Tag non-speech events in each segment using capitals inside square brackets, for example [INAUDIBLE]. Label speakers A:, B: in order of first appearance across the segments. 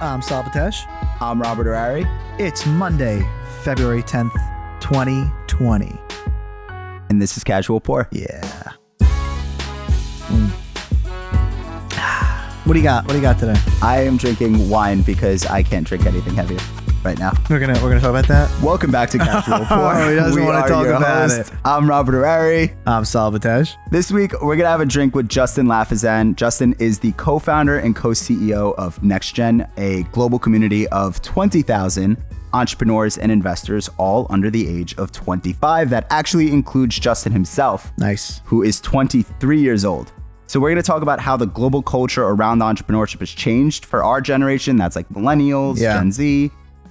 A: I'm Sal Batesh.
B: I'm Robert Arari.
A: It's Monday, February 10th, 2020.
B: And this is Casual Pour.
A: Yeah. Mm. [SIGHS] What do you got? What do you got today?
B: I am drinking wine because I can't drink anything heavier right now.
A: We're gonna we're gonna talk about that.
B: Welcome back to Casual [LAUGHS] Pour.
A: Oh, he doesn't
B: We
A: wanna talk about
B: hosts.
A: it.
B: I'm Robert Arari.
A: I'm Sal Batesh.
B: This week, we're to have a drink with Justin Lafazan. Justin is the co founder and co CEO of NextGen, a global community of 20,000 entrepreneurs and investors, all under the age of 25. That actually includes Justin himself,
A: Nice.
B: who is 23 years old. So, we're going to talk about how the global culture around entrepreneurship has changed for our generation. That's like millennials,
A: Yeah.
B: Gen Z,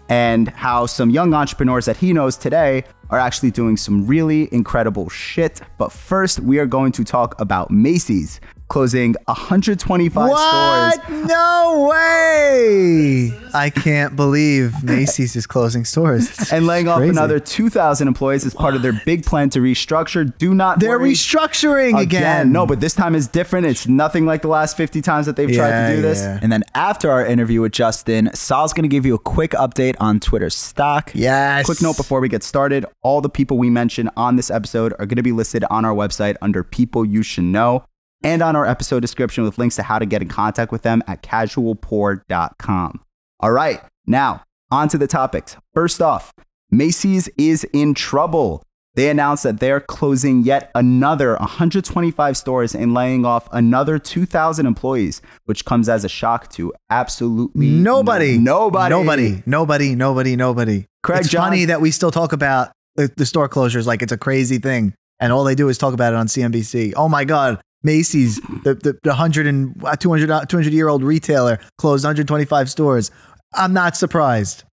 B: and how some young entrepreneurs that he knows today are actually doing some really incredible shit. But first, we are going to talk about Macy's closing 125 stores.
A: No way! I can't believe Macy's is closing stores.
B: And laying off another 2,000 employees as part of their big plan to restructure. Do not
A: They're restructuring again.
B: No, but this time is different. It's nothing like the last 50 times that they've tried to do this.
A: yeah.
B: And then after our interview with Justin, Sal's going to give you a quick update on Twitter stock.
A: Yes.
B: Quick note before we get started all the people we mention on this episode are going to be listed on our website under People You Should Know and on our episode description with links to how to get in contact with them at casualpour.com. All right, now on to the topics. First off, Macy's is in trouble. They announced that they're closing yet another 125 stores and laying off another 2,000 employees, which comes as a shock to absolutely
A: Nobody.
B: no- nobody.
A: Nobody. Nobody. Nobody. Nobody.
B: Craig
A: it's
B: John-
A: funny that we still talk about the, the store closures like it's a crazy thing, and all they do is talk about it on CNBC. Oh my God, Macy's, the the, the hundred and uh, 200, 200 year old retailer closed 125 stores. I'm not surprised.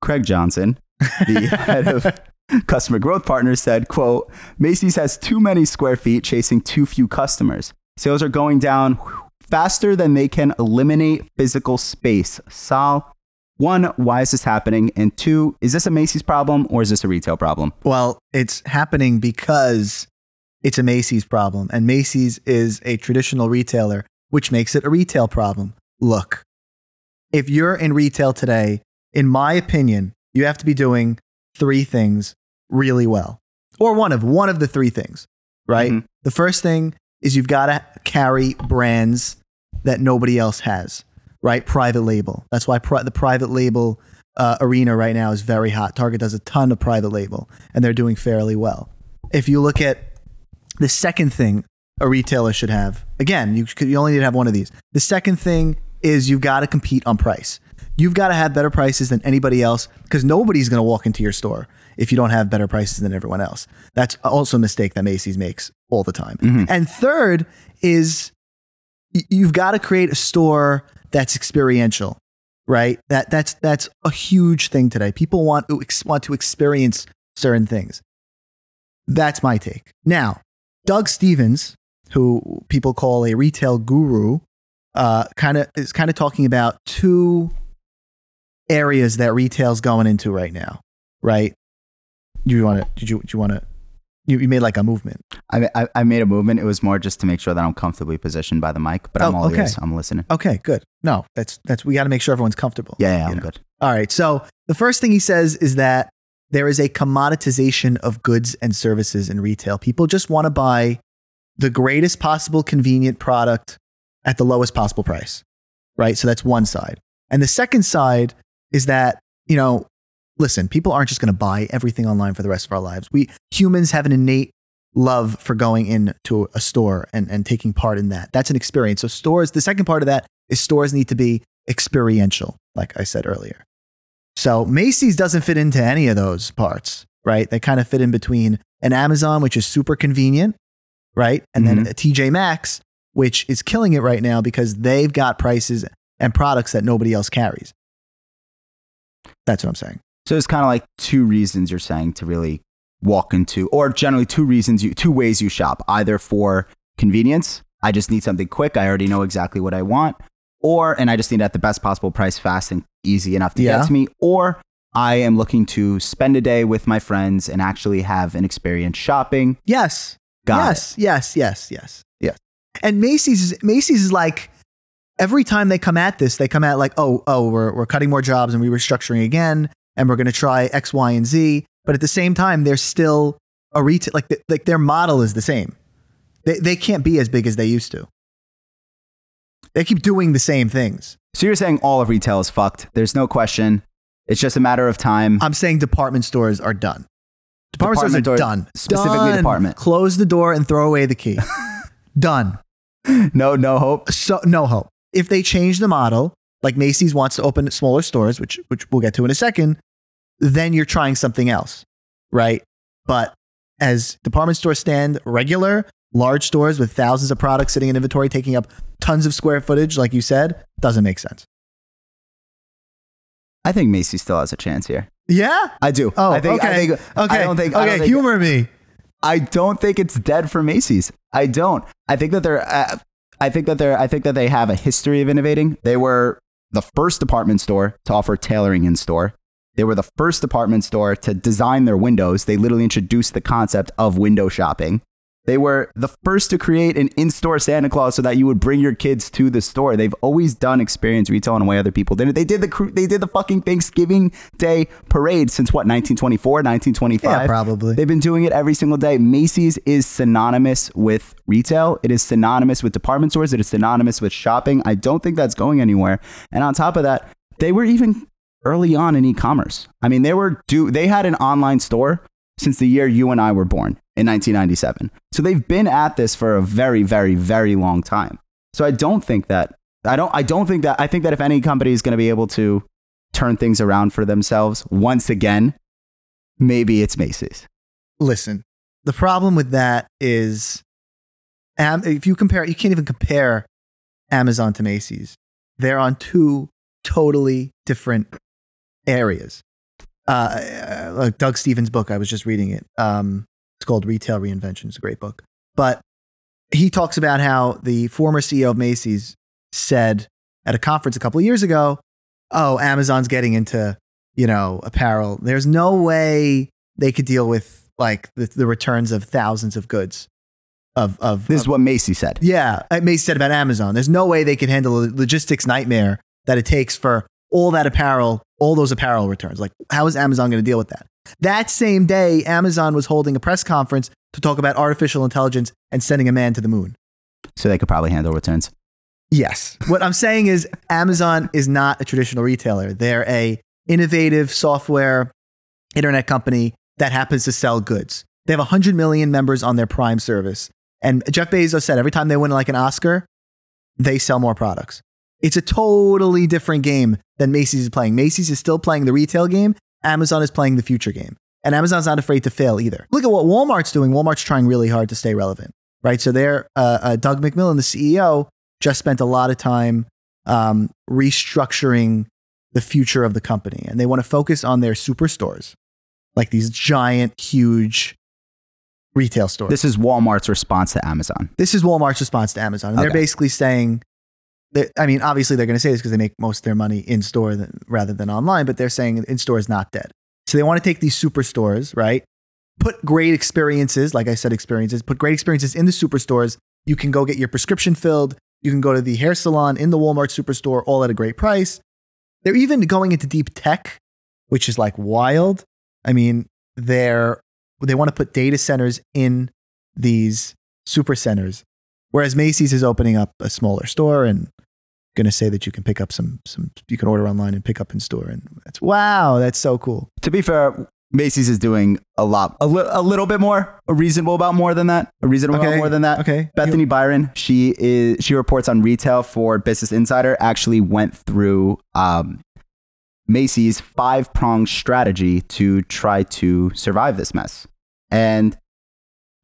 B: Craig Johnson, the [LAUGHS] head of customer growth partners, said, quote, Macy's has too many square feet chasing too few customers. Sales are going down faster than they can eliminate physical space. Sal, one, why is this happening? And two, is this a Macy's problem or is this a retail problem?
A: Well, it's happening because it's a Macy's problem, and Macy's is a traditional retailer, which makes it a retail problem. Look, if you're in retail today, in my opinion, you have to be doing three things really well, or one of one of the three things, right?
B: Mhm.
A: The first thing is you've got to carry brands that nobody else has, right? Private label. That's why pri- the private label uh, arena right now is very hot. Target does a ton of private label, and they're doing fairly well. If you look at the second thing a retailer should have, again, you, you only need to have one of these. The second thing is you've got to compete on price. You've got to have better prices than anybody else because nobody's going to walk into your store if you don't have better prices than everyone else. That's also a mistake that Macy's makes all the time. Mm-hmm. And third is you've got to create a store that's experiential, right? That that's that's a huge thing today. People want to ex- want to experience certain things. That's my take. Now, Doug Stephens, who people call a retail guru, uh, kind of is kind of talking about two areas that retail's going into right now, right? You want to? Did you? Did you want to? You, you made like a movement.
B: I, I, I made a movement. It was more just to make sure that I'm comfortably positioned by the mic, but I'm
A: Oh,
B: all
A: okay.
B: ears. I'm listening.
A: Okay, good. No, that's that's we got to make sure everyone's comfortable.
B: Yeah, yeah, I'm
A: know?
B: good.
A: All right. So the first thing he says is that there is a commoditization of goods and services in retail. People just want to buy the greatest possible convenient product at the lowest possible price. Right. So that's one side. And the second side is that, you know, listen, people aren't just going to buy everything online for the rest of our lives. We humans have an innate love for going into a store and, and taking part in that. That's an experience. So stores, the second part of that is stores need to be experiential, like I said earlier. So Macy's doesn't fit into any of those parts, right? They kind of fit in between an Amazon, which is super convenient, right? And then
B: Mhm.
A: a TJ Maxx, which is killing it right now because they've got prices and products that nobody else carries. That's what I'm saying.
B: So it's kind of like two reasons you're saying to really walk into, or generally two reasons you, two ways you shop, either for convenience. I just need something quick. I already know exactly what I want. Or, and I just need it at the best possible price, fast and easy enough to
A: Yeah.
B: get to me. Or I am looking to spend a day with my friends and actually have an experience shopping.
A: Yes.
B: Got
A: yes, yes, yes, yes, yes. And Macy's is Macy's is like every time they come at this, they come at like, oh, oh, we're, we're cutting more jobs and we're restructuring again, and we're going to try X, Y, and Z. But at the same time, they're still a retail, like, the, like their model is the same. They, they can't be as big as they used to. They keep doing the same things.
B: So you're saying all of retail is fucked. There's no question. It's just a matter of time.
A: I'm saying department stores are done. Department, stores are done.
B: specifically
A: Done.
B: department.
A: Close the door and throw away the key. [LAUGHS] done.
B: no, no hope.
A: So no hope. If they change the model, like Macy's wants to open smaller stores, which which we'll get to in a second, then you're trying something else, right? But as department stores stand regular, large stores with thousands of products sitting in inventory, taking up tons of square footage, like you said, doesn't make sense.
B: I think Macy's still has a chance here.
A: Yeah.
B: I do.
A: Oh,
B: I think,
A: okay.
B: I think,
A: okay.
B: I don't think,
A: okay.
B: don't think,
A: humor me.
B: I don't think it's dead for Macy's. I don't. I think that they're. Uh, I think that they're. I think that they have a history of innovating. They were the first department store to offer tailoring in store. They were the first department store to design their windows. They literally introduced the concept of window shopping. They were the first to create an in-store Santa Claus so that you would bring your kids to the store. They've always done experience retail in a way other people didn't. They did the they did the fucking Thanksgiving Day parade since what 1924, 1925.
A: Yeah, probably.
B: They've been doing it every single day. Macy's is synonymous with retail. It is synonymous with department stores. It is synonymous with shopping. I don't think that's going anywhere. And on top of that, they were even early on in e-commerce. I mean, they were do they had an online store since the year you and I were born in 1997. So they've been at this for a very very very long time. So I don't think that I don't I don't think that I think that if any company is going to be able to turn things around for themselves once again, maybe it's Macy's.
A: listen, the problem with that is, if you compare, you can't even compare Amazon to Macy's. They're on two totally different areas. Uh, like Doug Stephens' book, I was just reading it. Um, it's called Retail Reinvention. It's a great book. But he talks about how the former CEO of Macy's said at a conference a couple of years ago, "Oh, Amazon's getting into you know apparel. There's no way they could deal with like the, the returns of thousands of goods of of
B: This
A: of-
B: is what Macy said.
A: yeah, uh, Macy said about Amazon. There's no way they could handle the logistics nightmare that it takes for all that apparel, all those apparel returns. Like, how is Amazon going to deal with that? That same day, Amazon was holding a press conference to talk about artificial intelligence and sending a man to the moon.
B: So they could probably handle returns.
A: Yes. What I'm saying is Amazon is not a traditional retailer. They're a innovative software internet company that happens to sell goods. They have 100 million members on their Prime service. And Jeff Bezos said every time they win like an Oscar, they sell more products. It's a totally different game than Macy's is playing. Macy's is still playing the retail game. Amazon is playing the future game. And Amazon's not afraid to fail either. Look at what Walmart's doing. Walmart's trying really hard to stay relevant, right? So they're, uh, uh, Doug McMillon, the CEO, just spent a lot of time um, restructuring the future of the company. And they want to focus on their superstores, like these giant, huge retail stores.
B: This is Walmart's response to Amazon.
A: This is Walmart's response to Amazon. And they're basically saying, I mean, obviously they're going to say this because they make most of their money in store than, rather than online, but they're saying in store is not dead. So they want to take these superstores, right? Put great experiences, like I said, experiences, put great experiences in the superstores. You can go get your prescription filled. You can go to the hair salon in the Walmart superstore, all at a great price. They're even going into deep tech, which is like wild. I mean, they're they want to put data centers in these super centers, whereas Macy's is opening up a smaller store and going to say that you can pick up some some you can order online and pick up in store, and that's wow, that's so cool.
B: To be fair, Macy's is doing a lot, a, li- a little bit more, a reasonable about more than that, a reasonable
A: Okay.
B: amount more than that.
A: Okay,
B: Bethany Biron, she is she reports on retail for Business Insider. Actually, went through um, Macy's five pronged strategy to try to survive this mess, and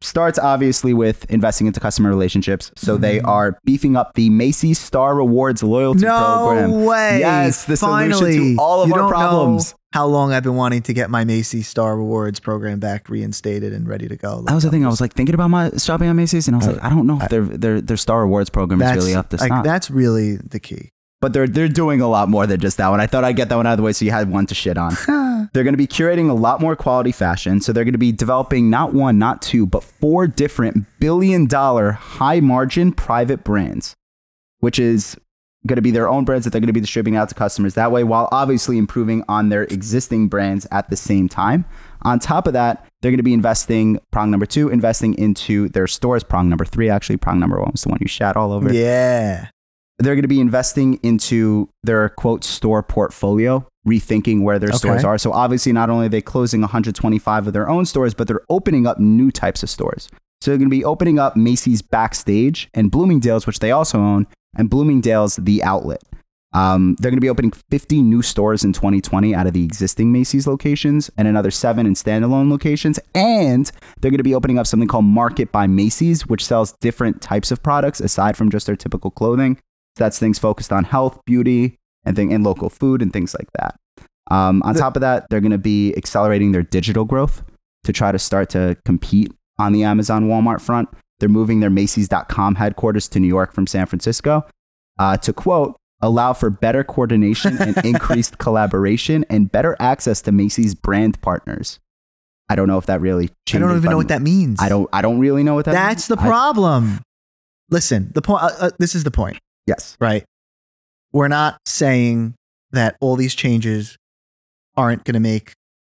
B: starts obviously with investing into customer relationships. So they
A: Mhm.
B: are beefing up the Macy's Star Rewards loyalty
A: no
B: program.
A: way!
B: Yes, the solution to all of
A: You
B: our problems.
A: How long I've been wanting to get my Macy's Star Rewards program back reinstated and ready to go.
B: That was the thing. I was like thinking about my shopping on Macy's, and I was like, I don't know if their their their Star Rewards program is really up to
A: like,
B: snuff.
A: that's really the key.
B: but they're they're doing a lot more than just that one. I thought I'd get that one out of the way, so you had one to shit on. [LAUGHS] they're going to be curating a lot more quality fashion. So they're going to be developing not one, not two, but four different billion dollar high margin private brands, which is going to be their own brands that they're going to be distributing out to customers that way, while obviously improving on their existing brands at the same time. On top of that, they're going to be investing, prong number two, investing into their stores. Prong number three, actually, prong number one was the one you shat all over.
A: Yeah.
B: They're going to be investing into their quote store portfolio, rethinking where their stores are. So obviously, not only are they closing 125 of their own stores, but they're opening up new types of stores. So they're going to be opening up Macy's Backstage and Bloomingdale's, which they also own, and Bloomingdale's The Outlet. Um, they're going to be opening 50 new stores in 2020 out of the existing Macy's locations and another seven in standalone locations. And they're going to be opening up something called Market by Macy's, which sells different types of products aside from just their typical clothing. That's things focused on health, beauty, and, thing, and local food and things like that. Um, on top of that, they're going to be accelerating their digital growth to try to start to compete on the Amazon Walmart front. They're moving their Macy's.com headquarters to New York from San Francisco uh, to quote, allow for better coordination and [LAUGHS] increased collaboration and better access to Macy's brand partners. I don't know if that really
A: I don't even know what that means.
B: I don't. I don't really know what that.
A: That's the
B: means. I-
A: problem. Listen, the point. Uh, uh, this is the point,
B: yes.
A: right? We're not saying that all these changes aren't going to make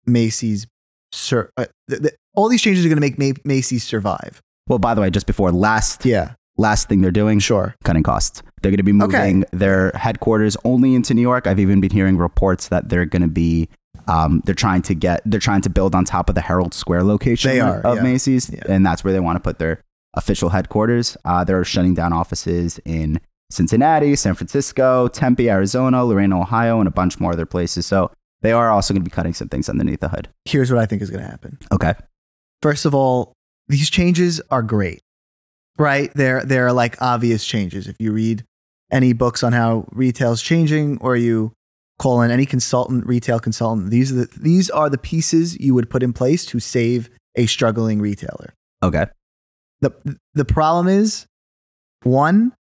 A: Macy's. Sur- uh, th- th- all these changes are going to make Ma- Macy's survive.
B: Well, by the way, just before last
A: Yeah,
B: last thing they're doing,
A: sure.
B: cutting costs. They're going to be moving their headquarters only into New York. I've even been hearing reports that they're going to be. Um, they're trying to get. They're trying to build on top of the Herald Square location
A: They are,
B: of
A: yeah.
B: Macy's,
A: Yeah.
B: and that's where they want to put their official headquarters. Uh, they're shutting down offices in Cincinnati, San Francisco, Tempe, Arizona, Lorain, Ohio, and a bunch more other places. So they are also going to be cutting some things underneath the hood.
A: Here's what I think is going to happen.
B: Okay.
A: First of all, these changes are great, right? They're they're like obvious changes. If you read any books on how retail's changing, or you call in any consultant, retail consultant, these are the these are the pieces you would put in place to save a struggling retailer.
B: Okay.
A: the The problem is, one,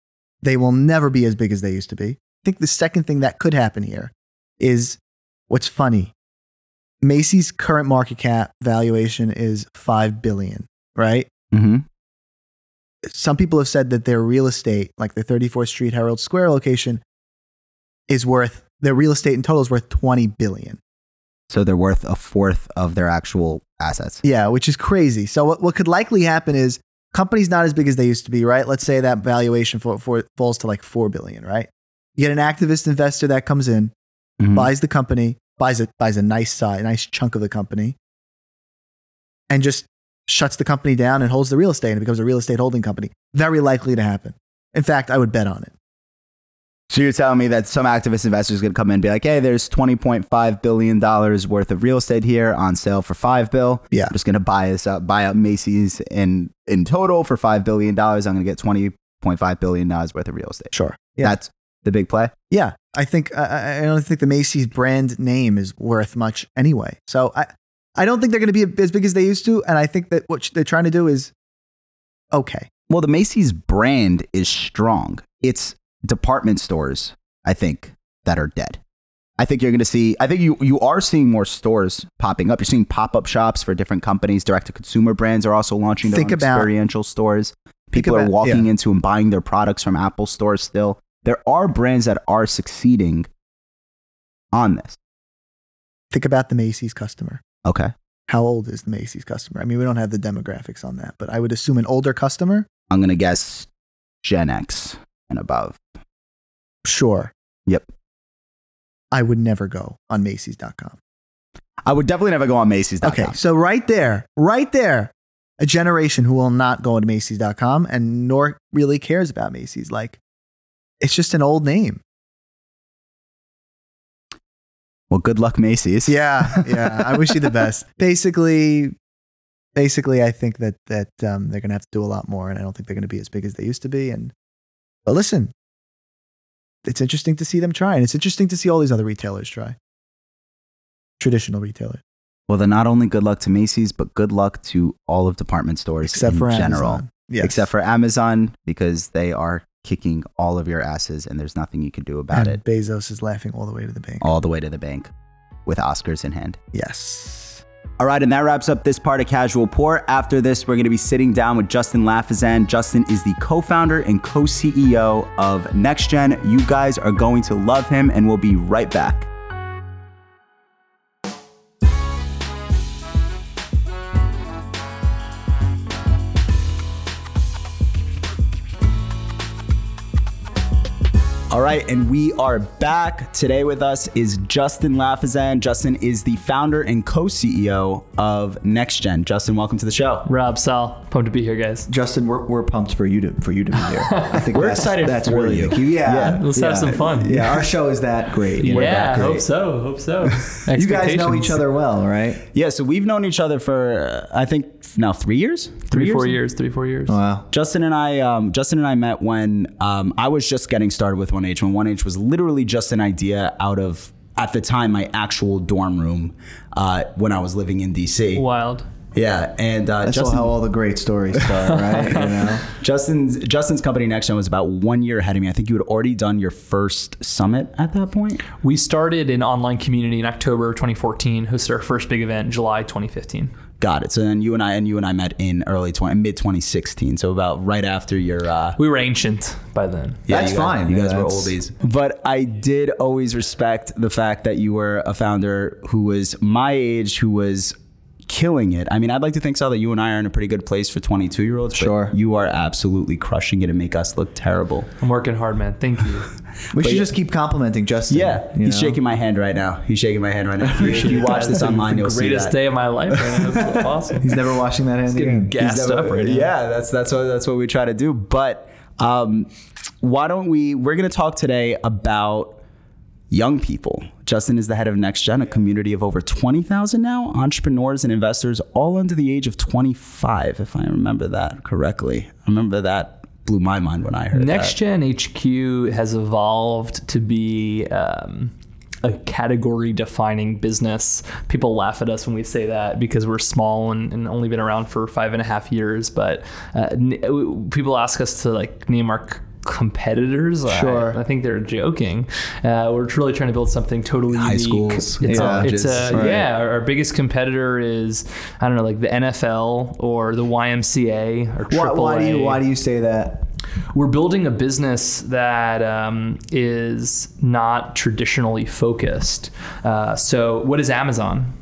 A: they will never be as big as they used to be. I think the second thing that could happen here is what's funny. Macy's current market cap valuation is five billion, right?
B: Mm-hmm.
A: Some people have said that their real estate, like the 34th Street Herald Square location, is worth their real estate in total is worth 20 billion.
B: So they're worth a fourth of their actual assets.
A: Yeah, which is crazy. So what, what could likely happen is companies not as big as they used to be, right? Let's say that valuation for, for falls to like 4 billion, right? You get an activist investor that comes in,
B: Mhm.
A: buys the company, buys a buys a nice size, nice chunk of the company, and just shuts the company down and holds the real estate and it becomes a real estate holding company. Very likely to happen. In fact, I would bet on it.
B: So you're telling me that some activist investors going to come in and be like, "Hey, there's 20.5 billion dollars worth of real estate here on sale for five bill.
A: Yeah.
B: I'm just going to buy this up, buy up Macy's in in total for five billion dollars. I'm going to get 20.5 billion dollars worth of real estate.
A: Sure. Yeah.
B: That's the big play.
A: Yeah, I think I- I, I don't think the Macy's brand name is worth much anyway. So I I don't think they're going to be as big as they used to, and I think that what they're trying to do is okay.
B: Well, the Macy's brand is strong. It's department stores, I think, that are dead. I think you're going to see. I think you you are seeing more stores popping up. You're seeing pop up shops for different companies. Direct to consumer brands are also launching their
A: about-
B: experiential stores. People are
A: about-
B: walking into and buying their products from Apple stores. Still, there are brands that are succeeding on this.
A: Think about the Macy's customer.
B: Okay,
A: How old is the Macy's customer? I mean, we don't have the demographics on that, but I would assume an older customer.
B: I'm going to guess Gen X and above.
A: Sure.
B: Yep.
A: I would never go on Macy's.com.
B: I would definitely never go on Macy's.com.
A: Okay, so right there, right there, a generation who will not go to Macy's.com and nor really cares about Macy's. Like, it's just an old name.
B: Well, good luck, Macy's.
A: Yeah, yeah. I wish you the [LAUGHS] best. Basically, basically, I think that that um, they're gonna have to do a lot more, and I don't think they're gonna be as big as they used to be. And but listen, it's interesting to see them try, and it's interesting to see all these other retailers try. Traditional retailers,
B: Well, then not only good luck to Macy's, but good luck to all of department stores
A: except
B: in
A: for
B: general.
A: Amazon. Yes.
B: Except for Amazon, because they are kicking all of your asses and there's nothing you can do about
A: and
B: it
A: Bezos is laughing all the way to the bank.
B: all the way to the bank with Oscars in hand.
A: Yes.
B: All right, and that wraps up this part of Casual Pour. After this, we're going to be sitting down with Justin Lafazan. Justin is the co-founder and co-CEO of NextGen. You guys are going to love him, and we'll be right back. All right, and we are back. Today with us is Justin Lafazan. Justin is the founder and co-CEO of NextGen. Justin, welcome to the show.
C: Rob, Sal, pumped to be here, guys.
A: Justin, we're, we're pumped for you to for you to be here. I think [LAUGHS]
B: We're
A: that's,
B: excited
A: That's
B: for
A: really
B: you.
A: the key. Yeah,
B: Yeah,
C: let's have some fun.
A: Yeah, our show is that great. you know,
C: yeah,
A: that
C: hope so. Hope so. [LAUGHS]
A: You guys know each other well, right?
B: Yeah, so we've known each other for uh, I think now three years.
C: Three, four years. Three, four years.
A: Wow.
B: Justin and I, um, Justin and I met when um, I was just getting started with 1H. When 1H was literally just an idea out of at the time my actual dorm room uh, when I was living in DC.
C: Wild.
B: Yeah, and uh,
A: That's
B: Justin,
A: how all the great stories start, right? You [LAUGHS] know.
B: Justin's Justin's company NextGen was about one year ahead of me. I think you had already done your first summit at that point.
C: We started an online community in October 2014, hosted our first big event in July 2015.
B: Got it. So then you and I and you and I met in early 20, mid 2016. So about right after your. Uh,
C: We were ancient by then.
B: yeah,
A: That's
B: you guys-
A: fine.
B: You
A: Yeah,
B: guys were oldies. But I did always respect the fact that you were a founder who was my age, who was killing it. I mean, I'd like to think so that you and I are in a pretty good place for 22 year olds.
A: Sure.
B: You are absolutely crushing it and make us look terrible.
C: I'm working hard, man. Thank you. [LAUGHS]
A: We should
B: yeah.
A: just keep complimenting Justin.
B: Yeah, he's
A: know?
B: shaking my hand right now. He's shaking my hand right now. [LAUGHS] If you, you watch this online, you'll see
C: Greatest day of my life right now. That's [LAUGHS] awesome.
A: He's never washing that hand
C: getting
A: again.
C: gassed
B: He's never-
C: up right now.
B: Yeah, that's that's what that's what we try to do. But um, why don't we? We're going to talk today about young people. Justin is the head of NextGen, a community of over twenty thousand now entrepreneurs and investors, all under the age of twenty five. If I remember that correctly, I remember that blew my mind when I heard that.
C: Gen HQ has evolved to be um, a category defining business. People laugh at us when we say that because we're small and, and only been around for five and a half years. But uh, n- people ask us to like name our competitors. I-
A: Sure.
C: I, think they're joking. Uh, we're really trying to build something totally
B: High
C: unique.
B: schools,
C: It's,
A: Yeah.
C: a, it's a.
A: Right.
C: yeah. Our, our biggest competitor is I don't know, like the NFL or the YMCA or AAA.
A: Why, why do you Why do you say that?
C: We're building a business that um, is not traditionally focused. Uh, so, what is Amazon?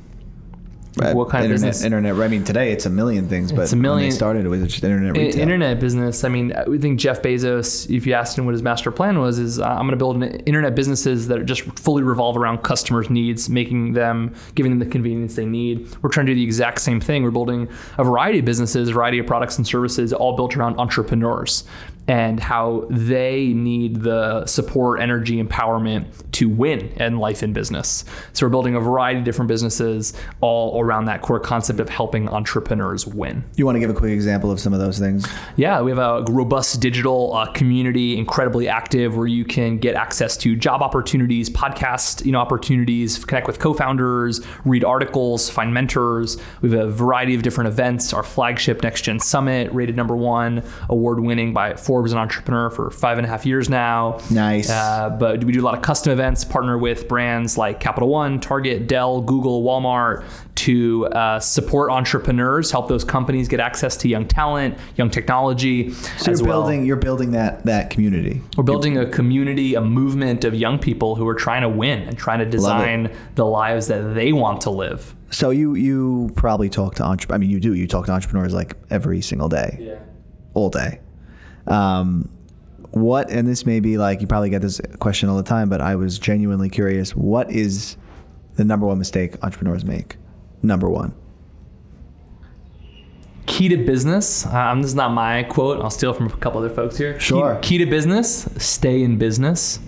C: What kind of
A: internet,
C: business?
A: Internet. I mean, today it's a million things, but
C: It's a
A: when
C: million-
A: they started, it was just internet retail.
C: internet business. I mean, we think Jeff Bezos, if you asked him what his master plan was, is uh, I'm going to build an internet businesses that just fully revolve around customers' needs, making them, giving them the convenience they need. We're trying to do the exact same thing. We're building a variety of businesses, a variety of products and services, all built around entrepreneurs and how they need the support, energy, empowerment to win in life and business. So we're building a variety of different businesses all around that core concept of helping entrepreneurs win.
A: You want to give a quick example of some of those things?
C: Yeah, we have a robust digital uh, community, incredibly active, where you can get access to job opportunities, podcast, you know, opportunities, connect with co-founders, read articles, find mentors. We have a variety of different events. Our flagship Next Gen Summit, rated number one, award-winning by Forbes an Entrepreneur for five and a half years now.
A: Nice.
C: Uh, but we do a lot of custom events, partner with brands like Capital One, Target, Dell, Google, Walmart to uh, support entrepreneurs, help those companies get access to young talent, young technology.
A: So you're
C: well.
A: building. You're building that that community.
C: We're building a community, a movement of young people who are trying to win and trying to design the lives that they want to live.
A: So you you probably talk to entre- I mean, you do. You talk to entrepreneurs like every single day,
C: Yeah.
A: all day. Um, what? And this may be like you probably get this question all the time, but I was genuinely curious. What is the number one mistake entrepreneurs make? Number one.
C: Key to business. Um, this is not my quote. I'll steal from a couple other folks here. Key-
A: Sure.
C: Key, to business: stay in business.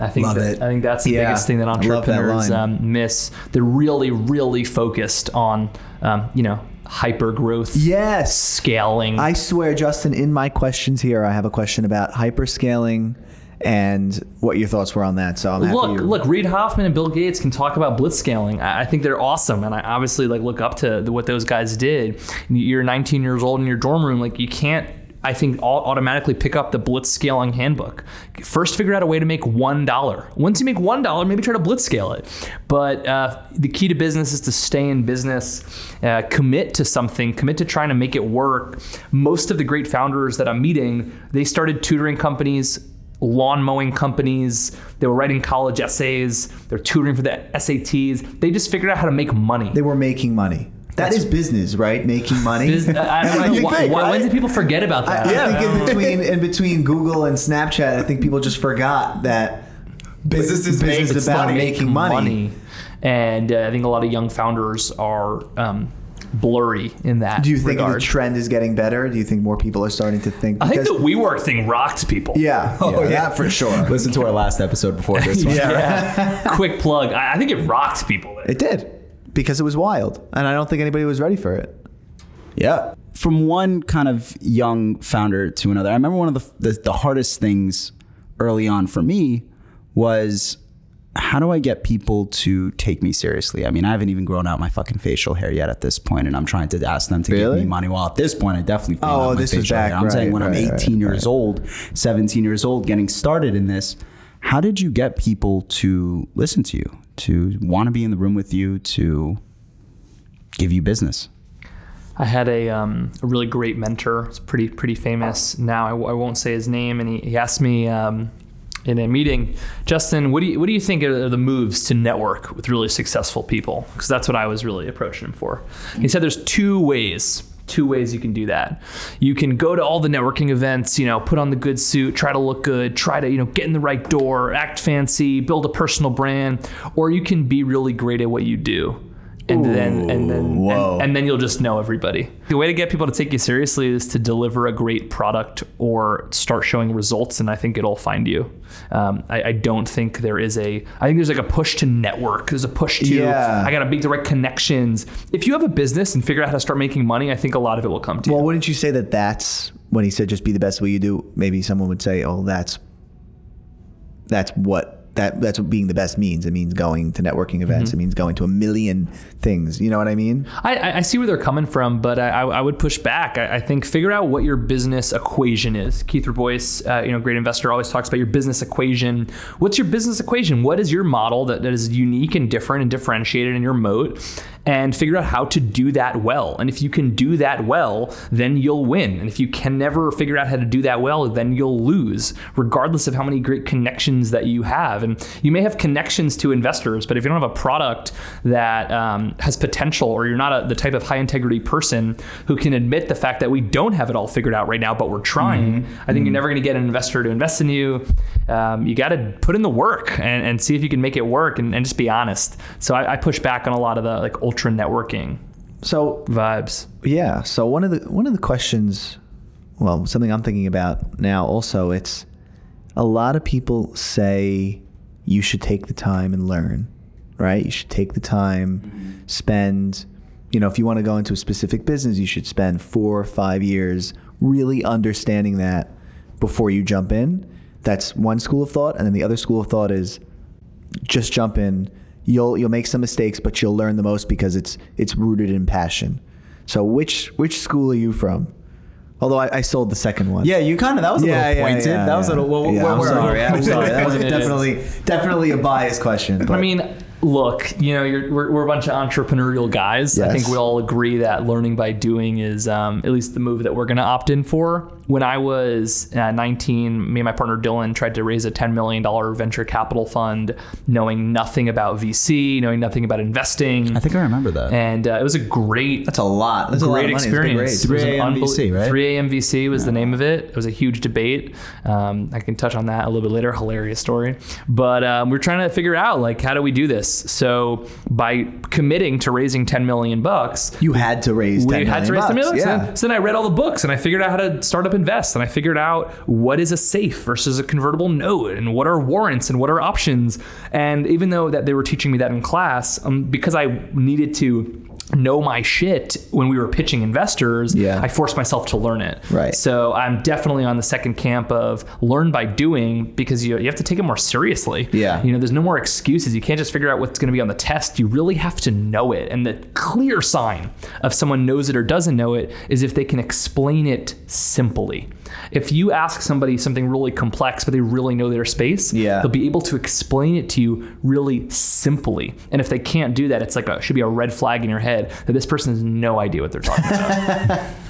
C: I think
A: Love
C: that,
A: it.
C: I think that's the
A: Yeah,
C: biggest thing that
A: love that
C: entrepreneurs um, miss. They're really, really focused on, um, you know, hyper growth,
A: Yes.
C: scaling.
A: I swear, Justin, in my questions here, I have a question about hyperscaling and what your thoughts were on that. So I'm
C: look,
A: you-
C: look, Reid Hoffman and Bill Gates can talk about blitzscaling. I, I think they're awesome, and I obviously like look up to the, what those guys did. You're 19 years old in your dorm room, like you can't I think all automatically pick up the blitz scaling handbook. First, figure out a way to make one dollar. Once you make one dollar, maybe try to blitz scale it. But uh, the key to business is to stay in business, uh, commit to something, commit to trying to make it work. Most of the great founders that I'm meeting, they started tutoring companies lawn mowing companies. They were writing college essays. They're tutoring for the SATs. They just figured out how to make money.
A: They were making money. That is business, right? Making [LAUGHS] money.
C: Bus- I, I don't know why,
A: think,
C: why-
A: right?
C: when did people forget about that?
A: I, I think in between in between Google and Snapchat, I think people just forgot that
B: Business is
A: business is about making money.
C: And uh, I think a lot of young founders are um, blurry in that.
A: Do you think
C: regard.
A: the trend is getting better? Do you think more people are starting to think?
C: I think
A: because-
C: the WeWork thing rocked people.
A: yeah,
B: Oh,
A: yeah,
B: yeah.
A: for sure.
B: Listen to our last episode before this one. [LAUGHS]
C: Yeah. [LAUGHS] Quick plug. I, I think it rocked people.
A: It did because it was wild, and I don't think anybody was ready for it.
B: Yeah. From one kind of young founder to another, I remember one of the, the, the hardest things early on for me was how do I get people to take me seriously? I mean, I haven't even grown out my fucking facial hair yet at this point, and I'm trying to ask them to give me money. Well, at this point, I definitely
A: Oh, this
B: facial
A: back,
B: hair. I'm saying
A: right,
B: when I'm 18
A: right,
B: years
A: right.
B: old, 17 years old, getting started in this. How did you get people to listen to you, to want to be in the room with you, to give you business?
C: I had a, um, a really great mentor. It's pretty pretty famous now. I, w- I won't say his name, and he, he asked me um, in a meeting, Justin, what do you what do you think are the moves to network with really successful people? Because that's what I was really approaching him for. He said there's two ways. Two ways you can do that. You can go to all the networking events, you know, put on the good suit, try to look good, try to, you know, get in the right door, act fancy, build a personal brand, or you can be really great at what you do and then and then and, and then you'll just know everybody. The way to get people to take you seriously is to deliver a great product or start showing results, and I think it'll find you. Um, I, I don't think there is a. I think there's like a push to network. There's a push to.
A: Yeah.
C: I got to make right connections. If you have a business and figure out how to start making money, I think a lot of it will come to
A: Well,
C: you.
A: Well, wouldn't you say that that's when he said just be the best way you do? Maybe someone would say, "Oh, that's that's what that that's what being the best means. It means going to networking events. It means going to a million things. You know what I mean?
C: I- I, see where they're coming from, but I, I would push back. I, I think figure out what your business equation is. Keith Boyce, uh, you know, great investor, always talks about your business equation. What's your business equation? What is your model that, that is unique and different and differentiated in your moat? And figure out how to do that well. And if you can do that well, then you'll win. And if you can never figure out how to do that well, then you'll lose, regardless of how many great connections that you have. And you may have connections to investors, but if you don't have a product that um, has potential, or you're not a, the type of high integrity person who can admit the fact that we don't have it all figured out right now, but we're trying, I think you're never going to get an investor to invest in you. Um, you got to put in the work and, and see if you can make it work and, and just be honest. So I, I push back on a lot of the like ultra networking
A: So
C: vibes.
A: yeah. So one of the one of the questions, well, something I'm thinking about now also, it's a lot of people say you should take the time and learn, right? You should take the time, mm-hmm. spend, you know, if you want to go into a specific business, you should spend four or five years really understanding that before you jump in. That's one school of thought, and then the other school of thought is just jump in. You'll you'll make some mistakes, but you'll learn the most because it's it's rooted in passion. So which which school are you from? Although I, I sold the second one.
B: Yeah, you kind of that was a
A: Yeah,
B: little
A: yeah,
B: pointed.
A: yeah,
B: that was a little. Well,
A: Yeah,
B: where-
A: I'm sorry. [LAUGHS] I'm sorry. That was definitely definitely a biased question. But
C: I mean, look, you know, you're, we're, we're a bunch of entrepreneurial guys. I think we all agree that learning by doing is um, at least the move that we're going to opt in for. When I was uh, 19, me and my partner Dylan tried to raise a $10 million venture capital fund, knowing nothing about VC, knowing nothing about investing.
B: I think I remember that.
C: and uh, it was a great
A: that's a lot. That's
C: great
A: of money. It's a big
C: experience.
A: raise.
C: It was an
B: 3AM VC,
C: unbel-
B: right?
C: 3AM VC was the name of it. It was a huge debate. Um, I can touch on that a little bit later. Hilarious story. But um, we're trying to figure out like how do we do this. So by committing to raising 10 million bucks,
A: You had to raise. 10
C: we had to
A: million
C: raise 10
A: bucks.
C: million.
A: Yeah.
C: So, so then I read all the books and I figured out how to start up invest and I figured out what is a safe versus a convertible note and what are warrants and what are options. And even though that they were teaching me that in class, um, because I needed to know my shit when we were pitching investors,
A: Yeah.
C: I forced myself to learn it.
A: Right.
C: So I'm definitely on the second camp of learn by doing because you, you have to take it more seriously.
A: Yeah.
C: You know, there's no more excuses. You can't just figure out what's going to be on the test. You really have to know it. And the clear sign of someone knows it or doesn't know it is if they can explain it simply. If you ask somebody something really complex, but they really know their space,
A: Yeah.
C: they'll be able to explain it to you really simply. And if they can't do that, it's like a should be a red flag in your head that this person has no idea what they're talking about. [LAUGHS]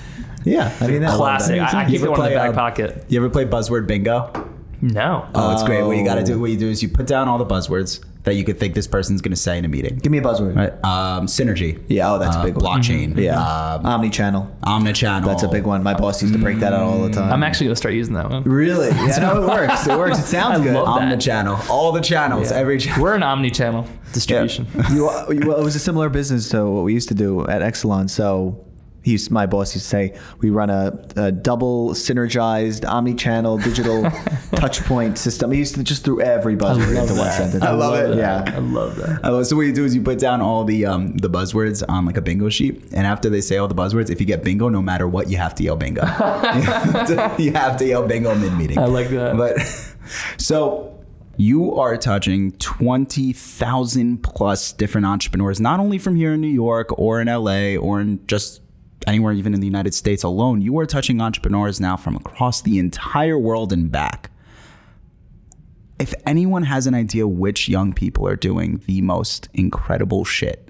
A: Yeah, I mean that's
C: Classic. I, I
B: You
C: keep it in the back
B: um,
C: pocket.
B: You ever play buzzword bingo?
C: No.
B: Oh, it's great. What you got to
A: Oh.
B: do, what you do is you put down all the buzzwords that you could think this person's going to say in a meeting.
A: Give me a buzzword.
B: Right. Um, synergy.
A: Yeah, oh, that's a
B: Uh,
A: big one.
B: Blockchain.
A: Yeah,
B: Um,
A: omni-channel.
B: omnichannel.
A: That's a big one. My boss used to break that out all the time.
C: I'm actually going to start using that one.
A: really. [LAUGHS] Yeah, no, it works. It works. It [LAUGHS] sounds
C: I
A: good.
C: love that.
B: Omnichannel. All the channels. Every channel.
C: We're an omni-channel distribution.
A: you, you, well, it was a similar business to what we used to do at Exelon. So he used, my boss used to say we run a, a double synergized omni-channel digital [LAUGHS] touchpoint system. He used to just throw every buzzword
C: love
A: into one
C: that.
A: sentence.
B: I love it.
A: Yeah.
C: I love that.
B: Uh, so what you do is you put down all the um, the buzzwords on like a bingo sheet, and after they say all the buzzwords, if you get bingo, no matter what, you have to yell bingo. you, have to, you have to yell bingo mid meeting.
C: I like that.
B: But so you are touching twenty thousand plus different entrepreneurs, not only from here in New York or in LA or in just anywhere, even in the United States alone. You are touching entrepreneurs now from across the entire world and back if anyone has an idea which young people are doing the most incredible shit,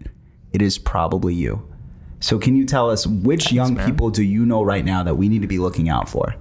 B: it is probably you. So can you tell us which young
C: man.
B: people do you know right now that we need to be looking out for?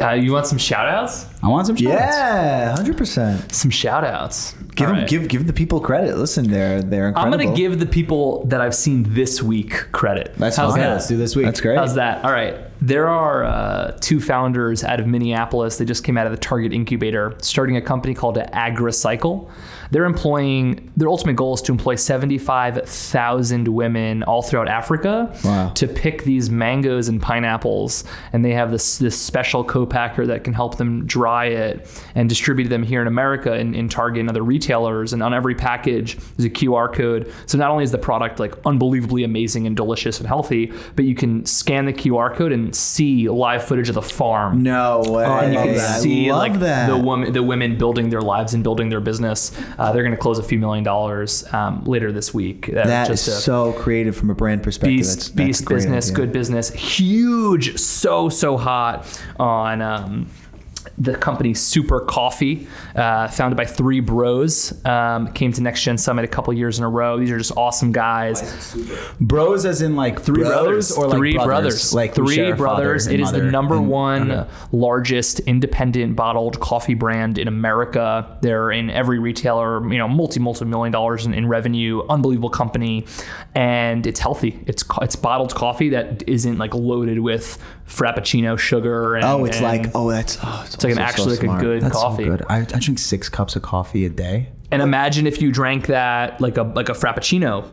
C: Uh, you want some shout outs?
B: I want some shout
A: Yeah, hundred percent.
C: Some shout outs.
A: Give them, give give the people credit. Listen, they're they're incredible.
C: I'm going to give the people that I've seen this week credit.
A: That's
C: How's
A: fine.
C: that?
B: Let's do this week.
A: That's great.
C: How's that? All right. There are uh, two founders out of Minneapolis. They just came out of the Target incubator, starting a company called AgriCycle. They're employing, their ultimate goal is to employ 75,000 women all throughout Africa
A: Wow.
C: to pick these mangoes and pineapples. And they have this, this special co-packer that can help them dry it and distribute them here in America in, in Target and other retailers. And on every package, there's a QR code. So not only is the product like unbelievably amazing and delicious and healthy, but you can scan the QR code and see live footage of the farm.
A: No way.
C: And you
A: I
C: can see
A: love
C: like
A: that.
C: the woman, the women building their lives and building their business. Uh, they're going to close a few million dollars um, later this week. Uh,
A: That is so creative from a brand perspective.
C: beast,
A: that's, that's
C: beast business,
A: idea.
C: good business, huge, so so hot on. Um, the company Super Coffee, uh, founded by three bros, um, came to Next Gen Summit a couple years in a row. These are just awesome guys.
B: Bros as in like three
C: brothers
B: bros or like
C: three
B: brothers?
C: brothers,
B: Like
C: three
B: share a father
C: brothers. It is the number
B: and-
C: one
B: okay.
C: largest independent bottled coffee brand in America. They're in every retailer, you know, multi multi million dollars in, in revenue. Unbelievable company, and it's healthy. It's it's bottled coffee that isn't like loaded with frappuccino sugar. And,
A: Oh, it's
C: and
A: like oh, that's oh, it's,
C: it's like an
A: also so
C: actually like a good
B: That's
C: coffee.
B: so good. I, I drink six cups of coffee a day.
C: And imagine if you drank that like a like a frappuccino.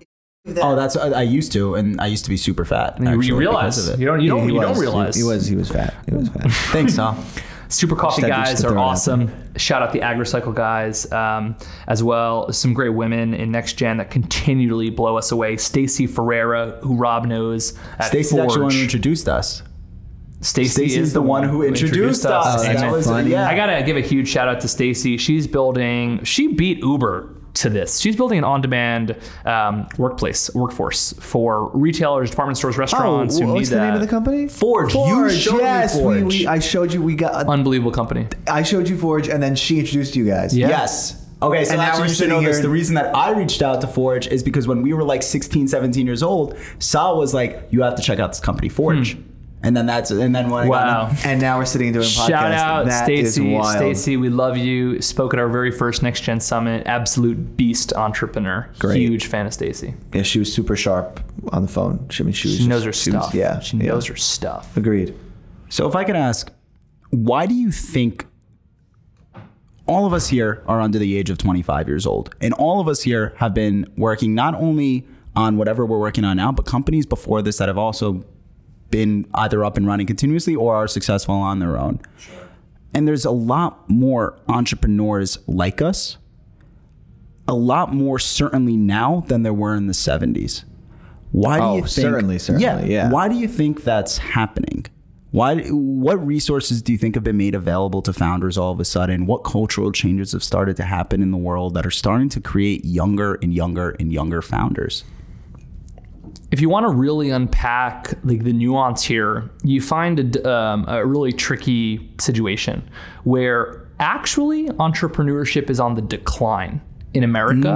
B: Oh, that's I, I used to, and I used to be super fat.
C: You-
B: actually,
C: you realize
B: it.
C: you don't you don't
A: He
C: you
A: was.
C: don't
A: He-
C: realize
A: he, was he was fat. He was fat. [LAUGHS]
B: Thanks, Tom.
C: Super Coffee
A: Just had to-
C: guys are
A: throw it out
C: awesome. Shout out the AgriCycle guys um, as well. Some great women in Next Gen that continually blow us away. Stacey Ferreira, who Rob knows. at
B: Stacey's actually one who introduced us.
C: Stacey
B: Stacey's
C: is
B: the one who introduced us.
C: And
A: That
C: I-
A: was- funny.
B: yeah.
C: I gotta give a huge shout out to Stacey. She's building. She beat Uber to this. She's building an on-demand um, workplace workforce for retailers, department stores, restaurants who
A: Oh, what's
C: need
A: the
C: that.
A: name of the company?
B: Forge. You
A: Forge.
B: showed me
A: yes,
B: Forge.
A: We, we, I showed you. We got.
C: Unbelievable company.
A: I showed you Forge, and then she introduced you guys.
C: Yeah.
B: Yes. Okay, so
A: And now we're
B: should
A: sitting
B: know this.
A: here-
B: The reason that I reached out to Forge is because when we were like 16, 17 years old, Sal was like, "You have to check out this company, Forge." And then that's and then when
C: Wow.
B: got
A: And now we're sitting doing podcasts.
C: Shout out
A: That is Stacey.
C: Stacey, we love you. Spoke at our very first Next Gen Summit. Absolute beast entrepreneur.
A: Great.
C: Huge fan of Stacey.
A: Yeah, she was super sharp on the phone. She, I mean, she, was
C: She knows
A: just-
C: her
A: she was-
C: stuff.
A: yeah,
C: She
A: yeah.
C: knows her stuff.
A: Agreed.
B: So if I can ask, why do you think all of us here are under the age of 25 years old? And all of us here have been working not only on whatever we're working on now, but companies before this that have also been either up and running continuously or are successful on their own. And there's a lot more entrepreneurs like us, a lot more certainly now than there were in the 70s. Why do
A: Oh,
B: you think?
A: certainly, certainly, yeah.
B: Why do you think that's happening? Why? What resources do you think have been made available to founders all of a sudden? What cultural changes have started to happen in the world that are starting to create younger and younger and younger founders?
C: If you want to really unpack like the nuance here, you find a, um, a really tricky situation where actually entrepreneurship is on the decline in America.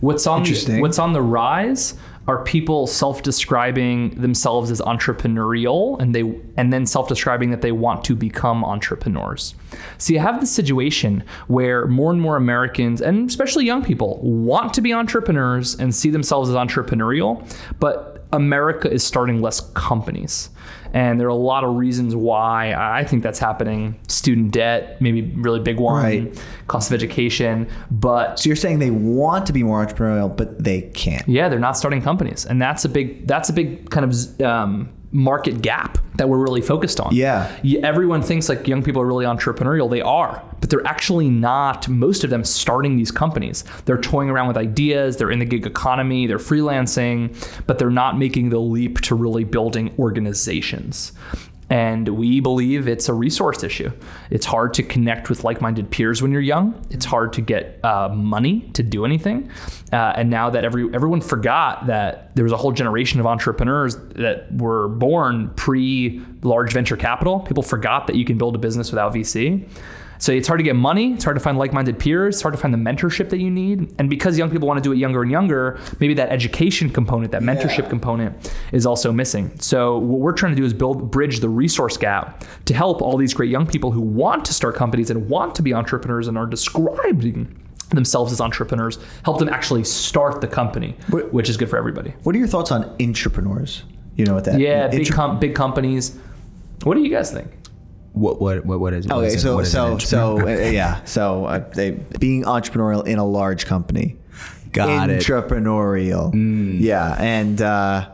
C: What's on the, what's on the rise are people self-describing themselves as entrepreneurial and they and then self-describing that they want to become entrepreneurs. So you have the situation where more and more Americans and especially young people want to be entrepreneurs and see themselves as entrepreneurial, but America is starting less companies. And there are a lot of reasons why I think that's happening. Student debt, maybe really big one,
A: Right.
C: cost of education, but
A: So you're saying they want to be more entrepreneurial, but they can't.
C: yeah, they're not starting companies, and that's a big that's a big kind of um, market gap that we're really focused on.
A: Yeah.
C: Everyone thinks like young people are really entrepreneurial. They are, but they're actually not. Most of them starting these companies. They're toying around with ideas. They're in the gig economy. They're freelancing, but they're not making the leap to really building organizations. And we believe it's a resource issue. It's hard to connect with like minded peers when you're young. It's hard to get uh, money to do anything. Uh, and now that every, everyone forgot that there was a whole generation of entrepreneurs that were born pre large venture capital, people forgot that you can build a business without VC. So it's hard to get money. It's hard to find like-minded peers. It's hard to find the mentorship that you need. And because young people want to do it younger and younger, maybe that education component, that mentorship component, is also missing. So what we're trying to do is build bridge the resource gap to help all these great young people who want to start companies and want to be entrepreneurs and are describing themselves as entrepreneurs, help them actually start the company,
A: What-
C: which is good for everybody.
A: What are your thoughts on entrepreneurs? You know what that?
C: Yeah, big com- big companies. What do you guys think?
B: What what what what is it? What
A: Okay,
B: is
A: so
B: is
A: so so uh, yeah, [LAUGHS] so uh, they being entrepreneurial in a large company.
B: Got it. Mm.
A: Entrepreneurial. Yeah, and uh,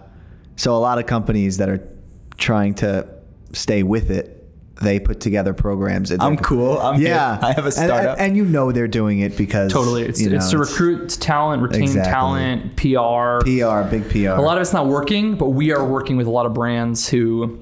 A: so a lot of companies that are trying to stay with it, they put together programs. and
B: I'm cool. I'm
A: yeah,
B: hip. I have a
A: And-
B: startup.
A: and, and you know they're doing it because
C: Totally. It's,
A: you know,
C: it's to recruit talent, retain
A: Exactly.
C: talent, PR.
A: PR, big PR.
C: A lot of it's not working, but we are working with a lot of brands who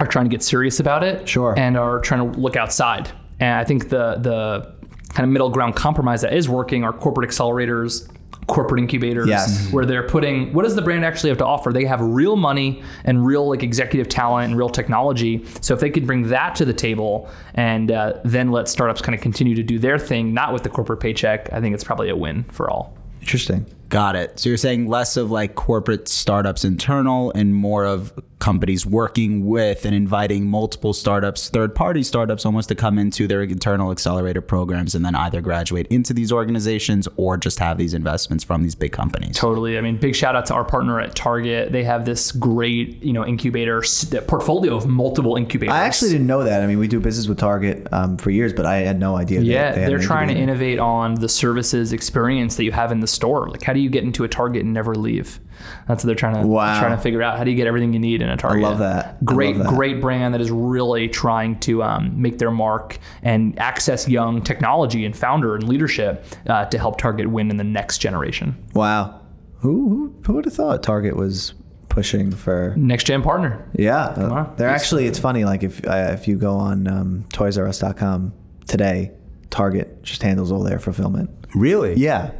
C: are trying to get serious about it.
A: Sure.
C: And are trying to look outside. And I think the the kind of middle ground compromise that is working are corporate accelerators, corporate incubators,
A: Yes.
C: where they're putting what does the brand actually have to offer? They have real money and real like executive talent and real technology. So if they could bring that to the table and uh, then let startups kind of continue to do their thing, not with the corporate paycheck, I think it's probably a win for all.
A: Interesting.
B: Got it. So you're saying less of like corporate startups internal and more of companies working with and inviting multiple startups, third party startups almost to come into their internal accelerator programs and then either graduate into these organizations or just have these investments from these big companies.
C: Totally. I mean, big shout out to our partner at Target. They have this great, you know, incubator portfolio of multiple incubators.
A: I actually didn't know that. I mean, we do business with Target um, for years, but I had no idea.
C: yeah,
A: they, they
C: they're trying to innovate on the services experience that you have in the store. Like, how do you get into a Target and never leave? That's what they're trying to
A: Wow.
C: trying to figure out. How do you get everything you need in a Target?
A: love that. I
C: Great,
A: love that.
C: great brand that is really trying to um, make their mark and access young technology and founder and leadership uh, to help Target win in the next generation.
A: Wow. Who, who who would have thought Target was pushing for?
C: Next gen partner.
A: Yeah, uh,
C: on.
A: they're actually. It's funny. Like if uh, if you go on um, ToysRUs.com today, Target just handles all their fulfillment.
B: Really?
A: Yeah.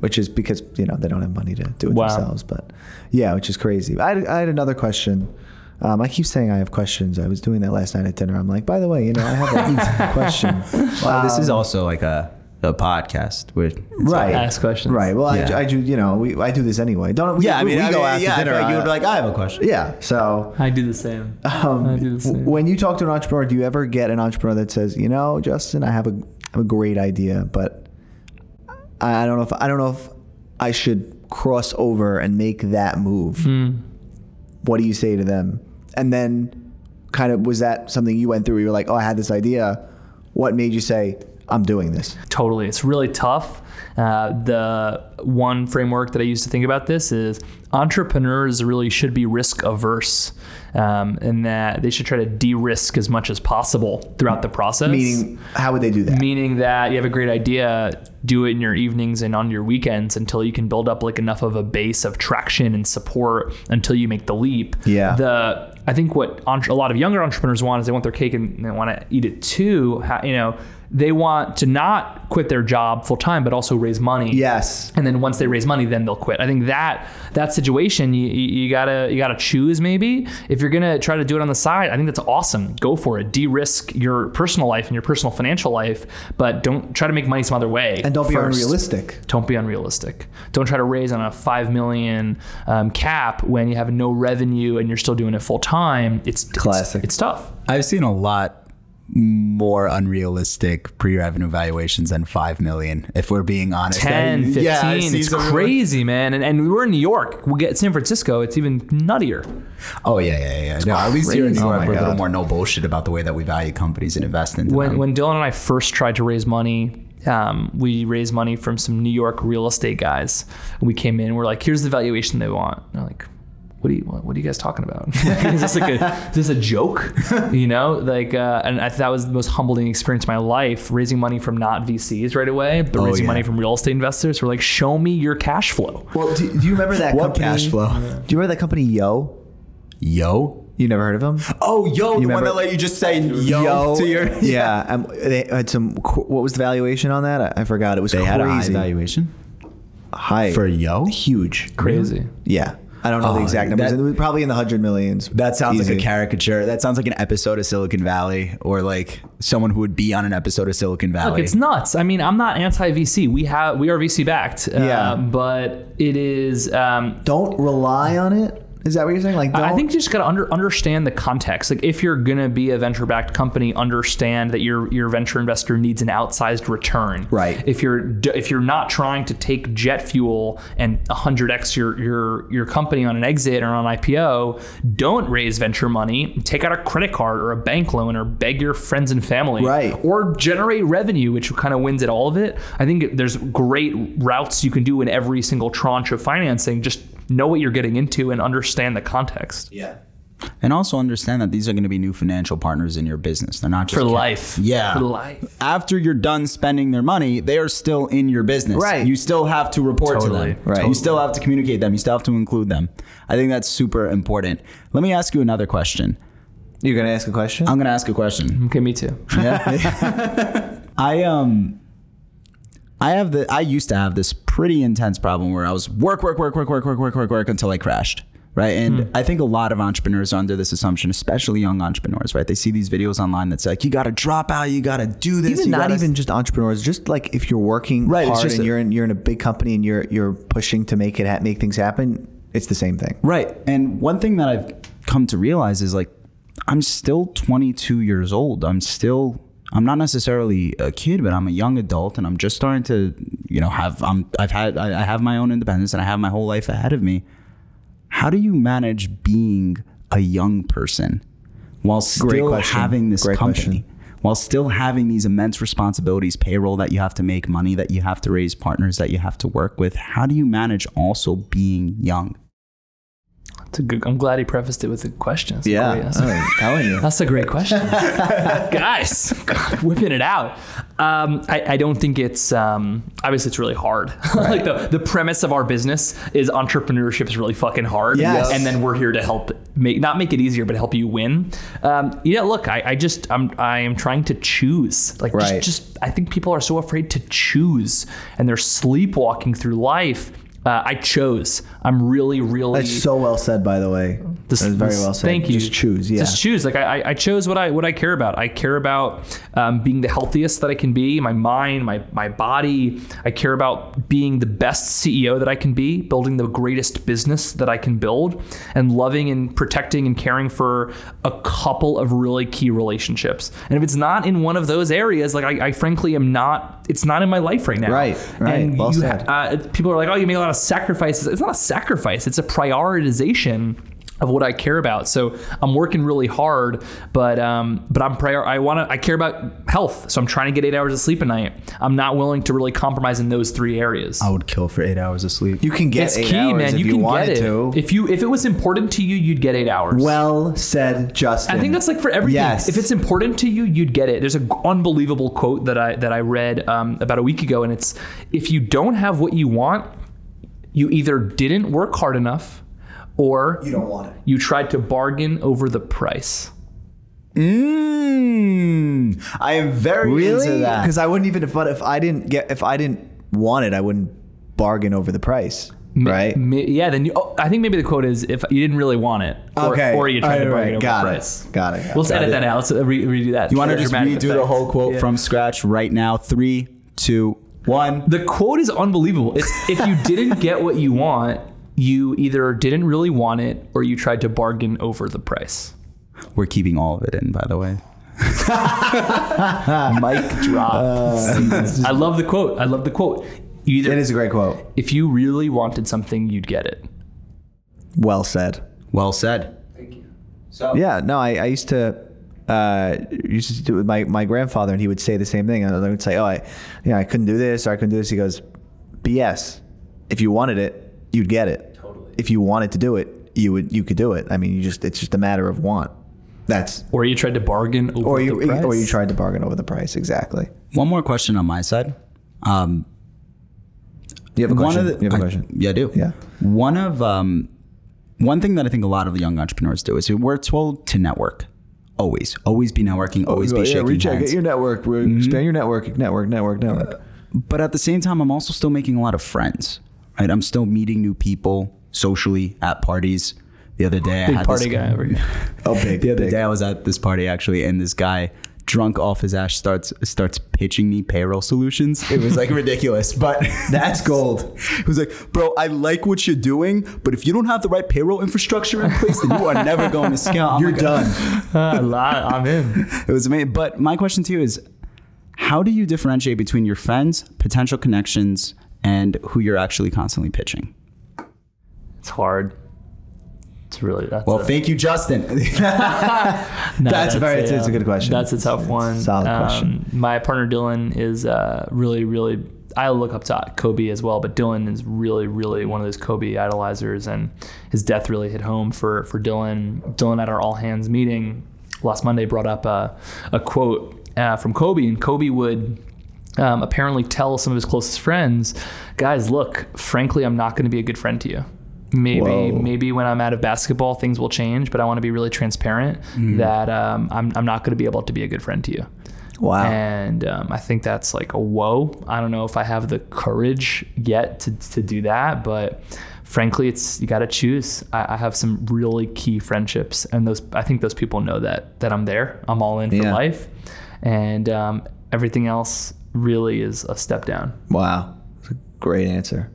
A: Which is because you know they don't have money to do it
C: Wow.
A: themselves. But yeah, which is crazy. I had, I had another question. Um, I keep saying I have questions. I was doing that last night at dinner. I'm like, by the way, you know, I have a [LAUGHS] question.
B: Well, this is also like a, a podcast with
A: Right.
C: Ask questions.
A: Right. Well,
B: Yeah.
A: I, I do. You know, we, I do this anyway. Don't.
B: Yeah, I
A: we,
B: mean,
A: we
B: I
A: go
B: mean,
A: after
B: yeah,
A: dinner.
B: like you
A: uh,
B: would be like, I have a question.
A: yeah. So
C: I do the same.
A: Um,
C: I do the same.
A: w- when you talk to an entrepreneur, do you ever get an entrepreneur that says, you know, Justin, I have a, I have a great idea, but I don't know if I don't know if I should cross over and make that move.
C: Hmm.
A: What do you say to them? And then, kind of, was that something you went through? Where you were like, oh, I had this idea. What made you say, I'm doing this?
C: Totally. It's really tough Uh, the one framework that I use to think about this is entrepreneurs really should be risk averse, um, and that they should try to de-risk as much as possible throughout the process.
D: Meaning, how would they do that?
C: meaning that you have a great idea, do it in your evenings and on your weekends until you can build up like enough of a base of traction and support until you make the leap.
D: Yeah.
C: The I think what entre- a lot of younger entrepreneurs want is they want their cake and they want to eat it too. You know, they want to not quit their job full time, but also raise money.
D: yes.
C: And then once they raise money, then they'll quit. I think that that situation, you, you, you gotta you gotta choose maybe. If you're gonna try to do it on the side, I think that's awesome. Go for it. De-risk your personal life and your personal financial life, but don't try to make money some other way.
D: And don't be unrealistic.
C: Don't be unrealistic. Don't try to raise on a five million um, cap when you have no revenue and you're still doing it full time. It's it's-
D: Classic.
C: It's, tough.
B: I've seen a lot more unrealistic pre-revenue valuations than 5 million if we're being honest
C: 10 15
B: yeah,
C: it's crazy, man. And, and we're in New York. We get San Francisco. It's even nuttier.
B: oh yeah yeah yeah no at least here in New. York
D: Oh,
B: we're a little more no bullshit about the way that we value companies and invest into
C: when
B: them
C: when Dylan and I first tried to raise money, um, we raised money from some New York real estate guys. We came in, we're like, here's the valuation they want. And they're like, what are you what, what are you guys talking about? [LAUGHS] [LAUGHS] is this like a is this a joke? [LAUGHS] You know, like uh, and I, that was the most humbling experience of my life. Raising money from not VCs right away, but
B: Oh,
C: raising
B: yeah.
C: money from real estate investors. We're like, show me your cash flow.
D: Well, do, do you remember that
B: What
D: company?
B: cash flow?
D: Do you remember that company Yo?
B: yo
D: You never heard of them?
B: oh yo the one
D: remember-
B: that let you just say yo, to your
D: yeah. Um, they had some. What was the valuation on that? I, I forgot. It was
B: they
D: crazy.
B: had a high valuation
D: High.
B: for yo
D: huge.
C: Crazy.
D: Yeah. I don't know the
B: Oh,
D: exact numbers.
B: that-
D: It was probably in the hundred millions.
B: That sounds like a caricature. That sounds like an episode of Silicon Valley or like someone who would be on an episode of Silicon Valley.
C: Look, it's nuts. I mean, I'm not anti VC. We have we are VC backed. Uh,
D: Yeah.
C: but it is. Um,
D: Don't rely on it. Is that what you're saying? Like, don't,
C: I think you just got to under, understand the context. Like, if you're gonna be a venture-backed company, understand that your your venture investor needs an outsized return.
D: Right.
C: If you're if you're not trying to take jet fuel and 100x your your your company on an exit or on an IPO, don't raise venture money. Take out a credit card or a bank loan or beg your friends and family.
D: Right.
C: Or generate revenue, which kind of wins at all of it. I think there's great routes you can do in every single tranche of financing. Just know what you're getting into and understand the context.
D: yeah.
B: and also understand that these are going to be new financial partners in your business. They're not just
C: for
B: ca-
C: life.
B: Yeah.
C: For life.
B: After you're done spending their money, they are still in your business.
D: Right.
B: You still have to report
C: Totally.
B: to them.
D: Right.
B: You still have to communicate them. You still have to include them. I think that's super important. Let me ask you another question.
D: You're gonna ask a question.
B: I'm going to ask a question.
C: Okay, me too. Yeah. [LAUGHS]
B: I um I have the I used to have this pretty intense problem where I was work work work work work work work work work until I crashed. Right. And hmm. I think a lot of entrepreneurs are under this assumption, especially young entrepreneurs, right? They see these videos online that's like, you got to drop out, you got to do this.
D: even not
B: gotta-
D: even just entrepreneurs, just like if you're working
B: Right,
D: hard and
B: a-
D: you're in you're in a big company and you're you're pushing to make it ha- make things happen, it's the same thing.
B: Right. And one thing that I've come to realize is like, I'm still 22 years old. I'm still, I'm not necessarily a kid, but I'm a young adult and I'm just starting to, you know, have, I'm, I've had, I have my own independence and I have my whole life ahead of me. How do you manage being a young person while still having this
D: Great
B: company?
D: question.
B: While still having these immense responsibilities, payroll that you have to make, money that you have to raise, partners that you have to work with, how do you manage also being young?
C: It's a good, I'm glad he prefaced it with a question. That's great. That's,
D: I'm telling you.
C: that's a great question, [LAUGHS] guys. God, whipping it out. Um, I, I don't think it's um, obviously it's really hard. [LAUGHS] like the the premise of our business is entrepreneurship is really fucking hard.
D: Yes.
C: and then we're here to help make not make it easier, but help you win. Um, yeah, look, I, I just I'm I am trying to choose. Like
D: Right.
C: just, just I think people are so afraid to choose, and they're sleepwalking through life. Uh, I chose. I'm really, really.
D: That's so well said, by the way.
C: This-
D: That's very well said.
C: Thank you.
D: Just choose. Yeah.
C: Just choose. Like I, I- chose what I what I care about. I care about um, being the healthiest that I can be. My mind, my my body. I care about being the best CEO that I can be, building the greatest business that I can build, and loving and protecting and caring for a couple of really key relationships. And if it's not in one of those areas, like I, I frankly am not. It's not in my life right now.
D: Right, right.
C: And
D: Well
C: you
D: said.
C: uh, people are like, oh, you made a lot of sacrifices. It's not a sacrifice. It's a prioritization of what I care about. So I'm working really hard, but um, but I'm prior. I want to. I care about health, so I'm trying to get eight hours of sleep a night. I'm not willing to really compromise in those three areas.
B: I would kill for eight hours of sleep.
A: You can get
C: it's
A: eight
C: key,
A: hours
C: man.
A: if
C: You,
A: you,
C: can
A: wanted
C: get it.
A: to.
C: If you if it was important to you, you'd get eight hours.
A: well said, Justin.
C: I think that's like for everything.
A: Yes.
C: If it's important to you, you'd get it. There's an unbelievable quote that I that I read um, about a week ago, and it's if you don't have what you want, you either didn't work hard enough, or
A: you don't want it.
C: you tried to bargain over the price.
B: Mm, I am very
A: Really?
B: into that.
A: Because I wouldn't even if but if I didn't get if I didn't want it, I wouldn't bargain over the price. Right?
C: Ma- yeah, then you. Oh, I think maybe the quote is if you didn't really want it, or,
A: okay.
C: or you tried to bargain
A: right,
C: over
A: got
C: the
A: it.
C: price.
A: Got it. Got
C: Let's
A: it.
C: edit that out. Let's uh, re- redo that.
B: you want to just
C: dramatic
B: redo the whole quote
C: Yeah.
B: from scratch right now? Three, two, one.
C: The quote is unbelievable. It's if you didn't get what you want, you either didn't really want it or you tried to bargain over the price.
B: We're keeping all of it in, by the way. [LAUGHS]
C: Mic drop. Uh, I love the quote. I love the quote. Either
A: It is a great quote.
C: if you really wanted something, you'd get it.
A: Well said.
B: Well said. Thank you.
A: So yeah, no, I, I used to uh, used to do it with my, my grandfather, and he would say the same thing. And I would say, "Oh, I, you know, I couldn't do this, or I couldn't do this." He goes, "BS. If you wanted it, you'd get it.
C: Totally.
A: If you wanted to do it, you would you could do it. I mean, you just it's just a matter of want. That's
C: Or you tried to bargain over
A: or
C: the
A: you
C: price.
A: or you tried to bargain over the price. Exactly.
B: One more question on my side. Um,
A: You have a
B: one
A: question.
B: of the,
A: you have a
B: I-
A: question.
B: yeah, I do.
A: Yeah.
B: One of um, one thing that I think a lot of the young entrepreneurs do is we're told to network. Always, always be networking. Always be shaking hands. Mm-hmm.
A: your network. Expand your network. Network. Network. Network.
B: but at the same time, I'm also still making a lot of friends. Right, I'm still meeting new people socially at parties. The other day, I
C: big
B: had
C: party
B: this,
C: guy. [LAUGHS]
A: Oh, big.
B: The other
A: big.
B: day, I was at this party actually, and this guy, drunk off his ass, starts starts pitching me payroll solutions. It was like ridiculous, but [LAUGHS]
A: That's gold.
B: He was like, "Bro, I like what you're doing, but if you don't have the right payroll infrastructure in place, then you are never going to [LAUGHS] scale." I'm
A: You're
B: like,
A: done. [LAUGHS]
C: Uh, I'm in.
B: It was amazing. But my question to you is, how do you differentiate between your friends, potential connections, and who you're actually constantly pitching?
C: It's hard. It's really that's
B: Well,
C: a-
B: thank you, Justin. [LAUGHS] [LAUGHS]
C: No,
A: That's a very- it's a good question.
C: That's a tough one.
A: Solid
C: Um,
A: question.
C: My partner Dylan is uh, really, really. I look up to Kobe as well, but Dylan is really, really one of those Kobe idolizers, and his death really hit home for for Dylan. Dylan at our all hands meeting last Monday brought up a, a quote uh, from Kobe, and Kobe would um, apparently tell some of his closest friends, guys, look, frankly, I'm not going to be a good friend to you. Maybe,
A: Whoa.
C: maybe when I'm out of basketball, things will change, but I want to be really transparent that um, I'm, I'm not going to be able to be a good friend to you.
A: Wow.
C: And um, I think that's like a whoa. I don't know if I have the courage yet to, to do that, but frankly, it's you got to choose. I, I have some really key friendships, and those I think those people know that that I'm there. I'm all in for
A: Yeah.
C: life, and um, everything else really is a step down.
A: Wow. That's a great answer.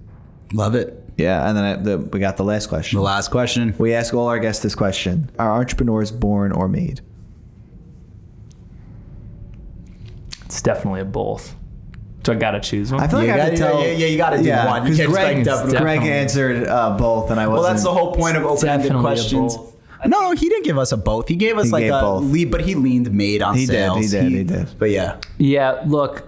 B: Love it.
A: Yeah, and then I, the, we got the last question.
B: The last question.
A: We ask all our guests this question: Are entrepreneurs born or made?
C: It's definitely a both. So I got to choose one.
A: I feel like
B: You
A: I
B: gotta-
A: could tell.
B: yeah, yeah, you gotta do one. You
A: because
B: can't just
A: Greg,
B: like definitely-
A: Greg answered uh, both, and I wasn't.
B: Well, that's the whole point of open-ended questions. No, no, he didn't give us a both. He gave us
A: He
B: like
A: gave
B: a
A: both.
B: lead, but he leaned made on
A: He did, he did, he did.
B: But yeah,
C: Yeah, look,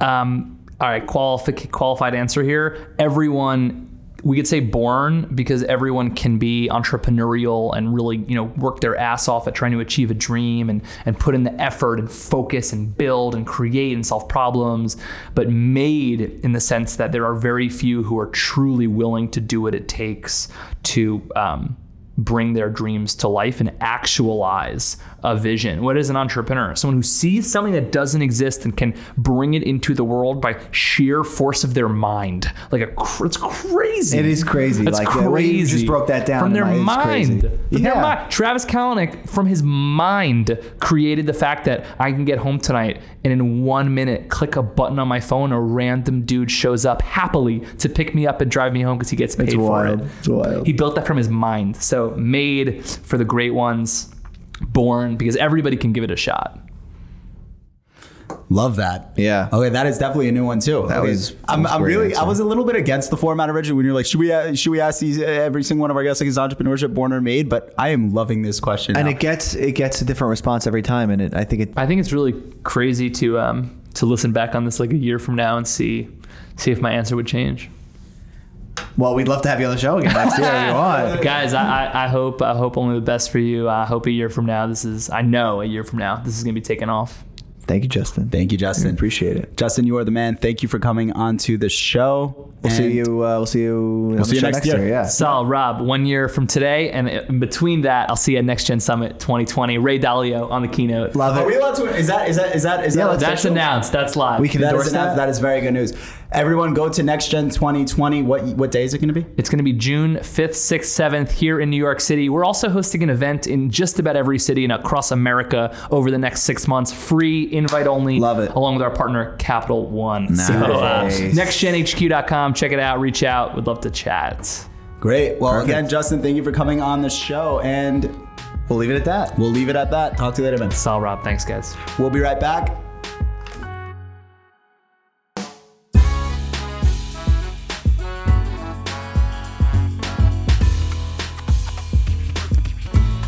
C: um, all right, qualifi- qualified answer here. Everyone, we could say born because everyone can be entrepreneurial and really, you know, work their ass off at trying to achieve a dream and, and put in the effort and focus and build and create and solve problems. But made in the sense that there are very few who are truly willing to do what it takes to um, bring their dreams to life and actualize a vision. What is an entrepreneur? Someone who sees something that doesn't exist and can bring it into the world by sheer force of their mind. Like a, cr- it's crazy.
A: It is crazy.
C: It's
A: Like,
C: crazy.
A: you just broke that down
C: from their mind. From their
A: Yeah.
C: mind. Travis Kalanick, from his mind, created the fact that I can get home tonight and in one minute click a button on my phone, a random dude shows up happily to pick me up and drive me home because he gets paid
A: It's
C: for
A: wild.
C: it.
A: It's wild.
C: He built that from his mind. So made for the great ones, born because everybody can give it a shot.
B: Love that.
D: Yeah.
B: Okay, that is definitely a new one too.
D: That
B: Okay,
D: was-
B: I'm,
D: was
B: I'm
D: great
B: really. I was a little bit against the format originally when you're like, should we uh, should we ask these uh, every single one of our guests like is entrepreneurship born or made? But I am loving this question.
D: And
B: now.
D: it gets it gets a different response every time, and it, I think it.
C: I think it's really crazy to um to listen back on this like a year from now and see see if my answer would change.
D: Well, we'd love to have you on the show again next year if you [LAUGHS] want.
C: Guys, I, I, I hope I hope only the best for you. I hope a year from now this is I know a year from now this is gonna be taken off.
D: Thank you, Justin.
B: Thank you, Justin.
D: Appreciate it.
B: Justin, you are the man. Thank you for coming onto the show.
D: We'll see you. Uh, we'll see you. We'll
B: see you next year.
D: Yeah.
C: Sol, Rob, one year from today, and in between that, I'll see you at Next Gen Summit 2020. Ray Dalio on the keynote.
D: Love it.
B: Are we allowed to? Is that? Is that? Is that? Is
D: Yeah,
B: that
C: That's announced. That's live.
D: We can
B: That
D: endorse that.
B: that is very good news. Everyone, go to Next Gen 2020. What what day is it going to be?
C: It's going to be June 5th, 6th, 7th here in New York City. We're also hosting an event in just about every city and across America over the next six months. Free, invite only.
D: Love it.
C: Along with our partner, Capital One. So, uh,
D: Nice.
C: nextgenhq.com. Check it out. Reach out. Would love to chat.
B: Great. Well,
D: Perfect.
B: again, Justin, thank you for coming on the show, and
D: We'll leave it at that.
B: we'll leave it at that. Talk to you later, man.
C: Sol, Rob. Thanks, guys.
B: We'll be right back.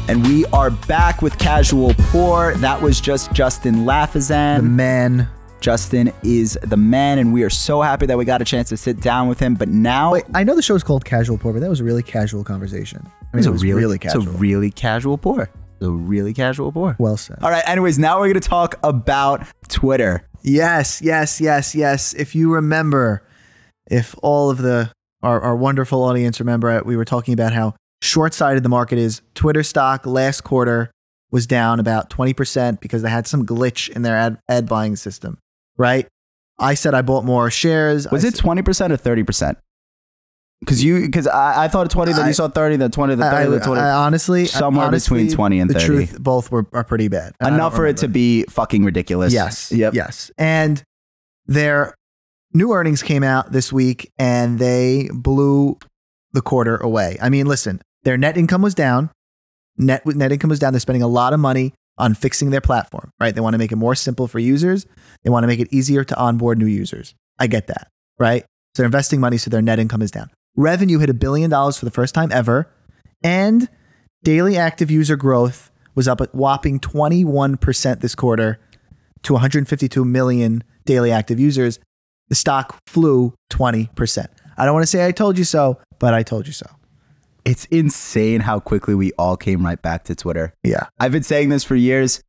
B: And we are back with Casual Pour. That was just Justin Lafazan.
A: The man.
B: Justin is the man, and we are so happy that we got a chance to sit down with him. But now
A: Wait, I know the show is called Casual Pour, but that was a really casual conversation. I mean,
B: it's
A: it
B: a really,
A: really
B: it's
A: casual.
B: a really casual pour. It's a really casual pour.
A: well said.
B: All right. Anyways, now we're going to talk about Twitter.
A: Yes, yes, yes, yes. If you remember, if all of the our, our wonderful audience remember, uh, we were talking about how short-sighted the market is. Twitter stock last quarter was down about 20% because they had some glitch in their ad, ad buying system, right? I said I bought more shares.
B: Was
A: I
B: it twenty percent or thirty percent? Because you, because I, I thought twenty, then
A: I-
B: you saw thirty, then twenty, then
A: I,
B: thirty, then twenty.
A: Honestly,
B: Somewhere
A: honestly,
B: between 20 and
A: the
B: 30.
A: truth, both were are pretty bad.
B: Enough for it to be fucking ridiculous.
A: Yes.
B: Yep.
A: Yes. And their new earnings came out this week and they blew the quarter away. I mean, listen, their net income was down. Net net income was down. They're spending a lot of money on fixing their platform, right? They want to make it more simple for users. They want to make it easier to onboard new users. I get that, right? So they're investing money so their net income is down. Revenue hit a billion dollars for the first time ever, and daily active user growth was up a whopping 21% this quarter to 152 million daily active users. The stock flew 20%. I don't want to say I told you so, but I told you so.
B: It's insane how quickly we all came right back to Twitter.
A: Yeah.
B: I've been saying this for years.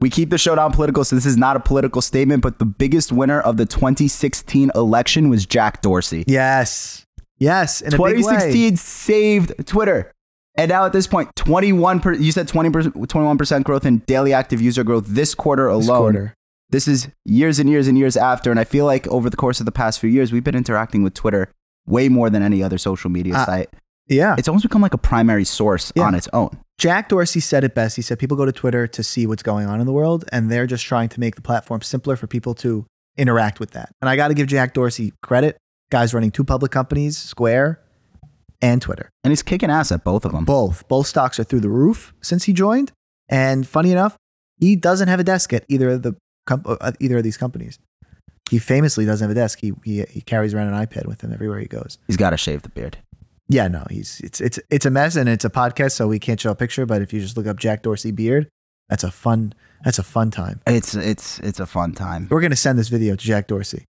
B: We keep the show down political, so this is not a political statement, but the biggest winner of the 2016 election was Jack Dorsey.
A: Yes. Yes. In a big way.
B: 2016 saved Twitter. And now at this point, 21 per, you said 20 21% growth in daily active user growth this quarter alone.
A: This quarter.
B: This is years and years and years after. And I feel like over the course of the past few years, we've been interacting with Twitter way more than any other social media
A: Uh,
B: site.
A: Yeah.
B: It's almost become like a primary source
A: Yeah.
B: on its own.
A: Jack Dorsey said it best. He said people go to Twitter to see what's going on in the world, and they're just trying to make the platform simpler for people to interact with that. And I got to give Jack Dorsey credit. Guys running two public companies, Square and Twitter.
B: And he's kicking ass at both of them.
A: Both. Both stocks are through the roof since he joined. And funny enough, he doesn't have a desk at either of the com- uh, either of these companies. He famously doesn't have a desk. He, he he carries around an iPad with him everywhere he goes.
B: He's got to shave the beard.
A: Yeah, no, he's it's it's it's a mess and it's a podcast, so we can't show a picture. But if you just look up Jack Dorsey beard, that's a fun that's a fun time.
B: It's it's it's a fun time.
A: We're gonna send this video to Jack Dorsey,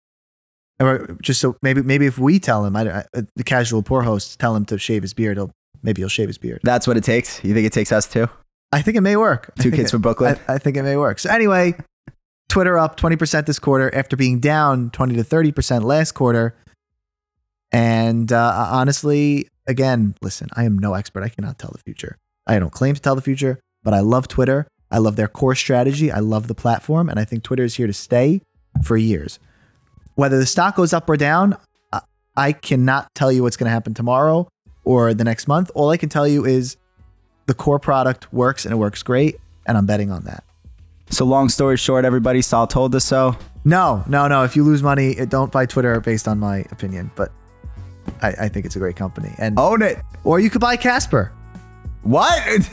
A: and we're, just so maybe maybe if we tell him, I, I, uh, the casual pour hosts tell him to shave his beard, he'll maybe he'll shave his beard.
B: That's what it takes. You think it takes us too?
A: I think it may work.
B: Two kids
A: it-
B: from Brooklyn.
A: I, I think it may work. So anyway, Twitter up 20% this quarter after being down 20 to 30% last quarter. And uh, honestly, again, listen, I am no expert. I cannot tell the future. I don't claim to tell the future, but I love Twitter. I love their core strategy. I love the platform. And I think Twitter is here to stay for years. Whether the stock goes up or down, I- cannot tell you what's going to happen tomorrow or the next month. All I can tell you is the core product works and it works great. And I'm betting on that.
B: So long story short, everybody, Sol told us so.
A: No, no, no. If you lose money, don't buy Twitter based on my opinion. But I, I think it's a great company. And
B: Own it.
A: or you could buy Casper.
B: What? [LAUGHS]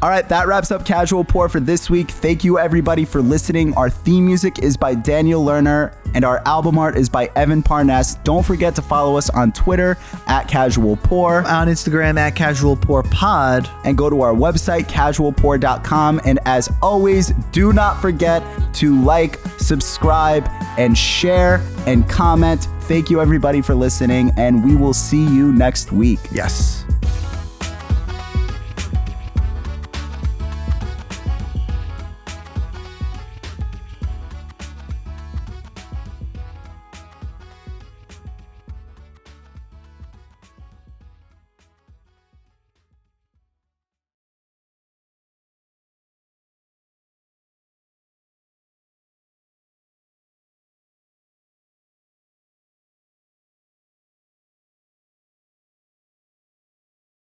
B: All right, that wraps up Casual Pour for this week. Thank you, everybody, for listening. Our theme music is by Daniel Lerner, and our album art is by Evan Parness. Don't forget to follow us on Twitter at Casual Pour
A: On Instagram at Casual Pour Pod.
B: and go to our website, casualpour.com. And as always, do not forget to like, subscribe, and share and comment. Thank you, everybody, for listening, and we will see you next week.
A: Yes.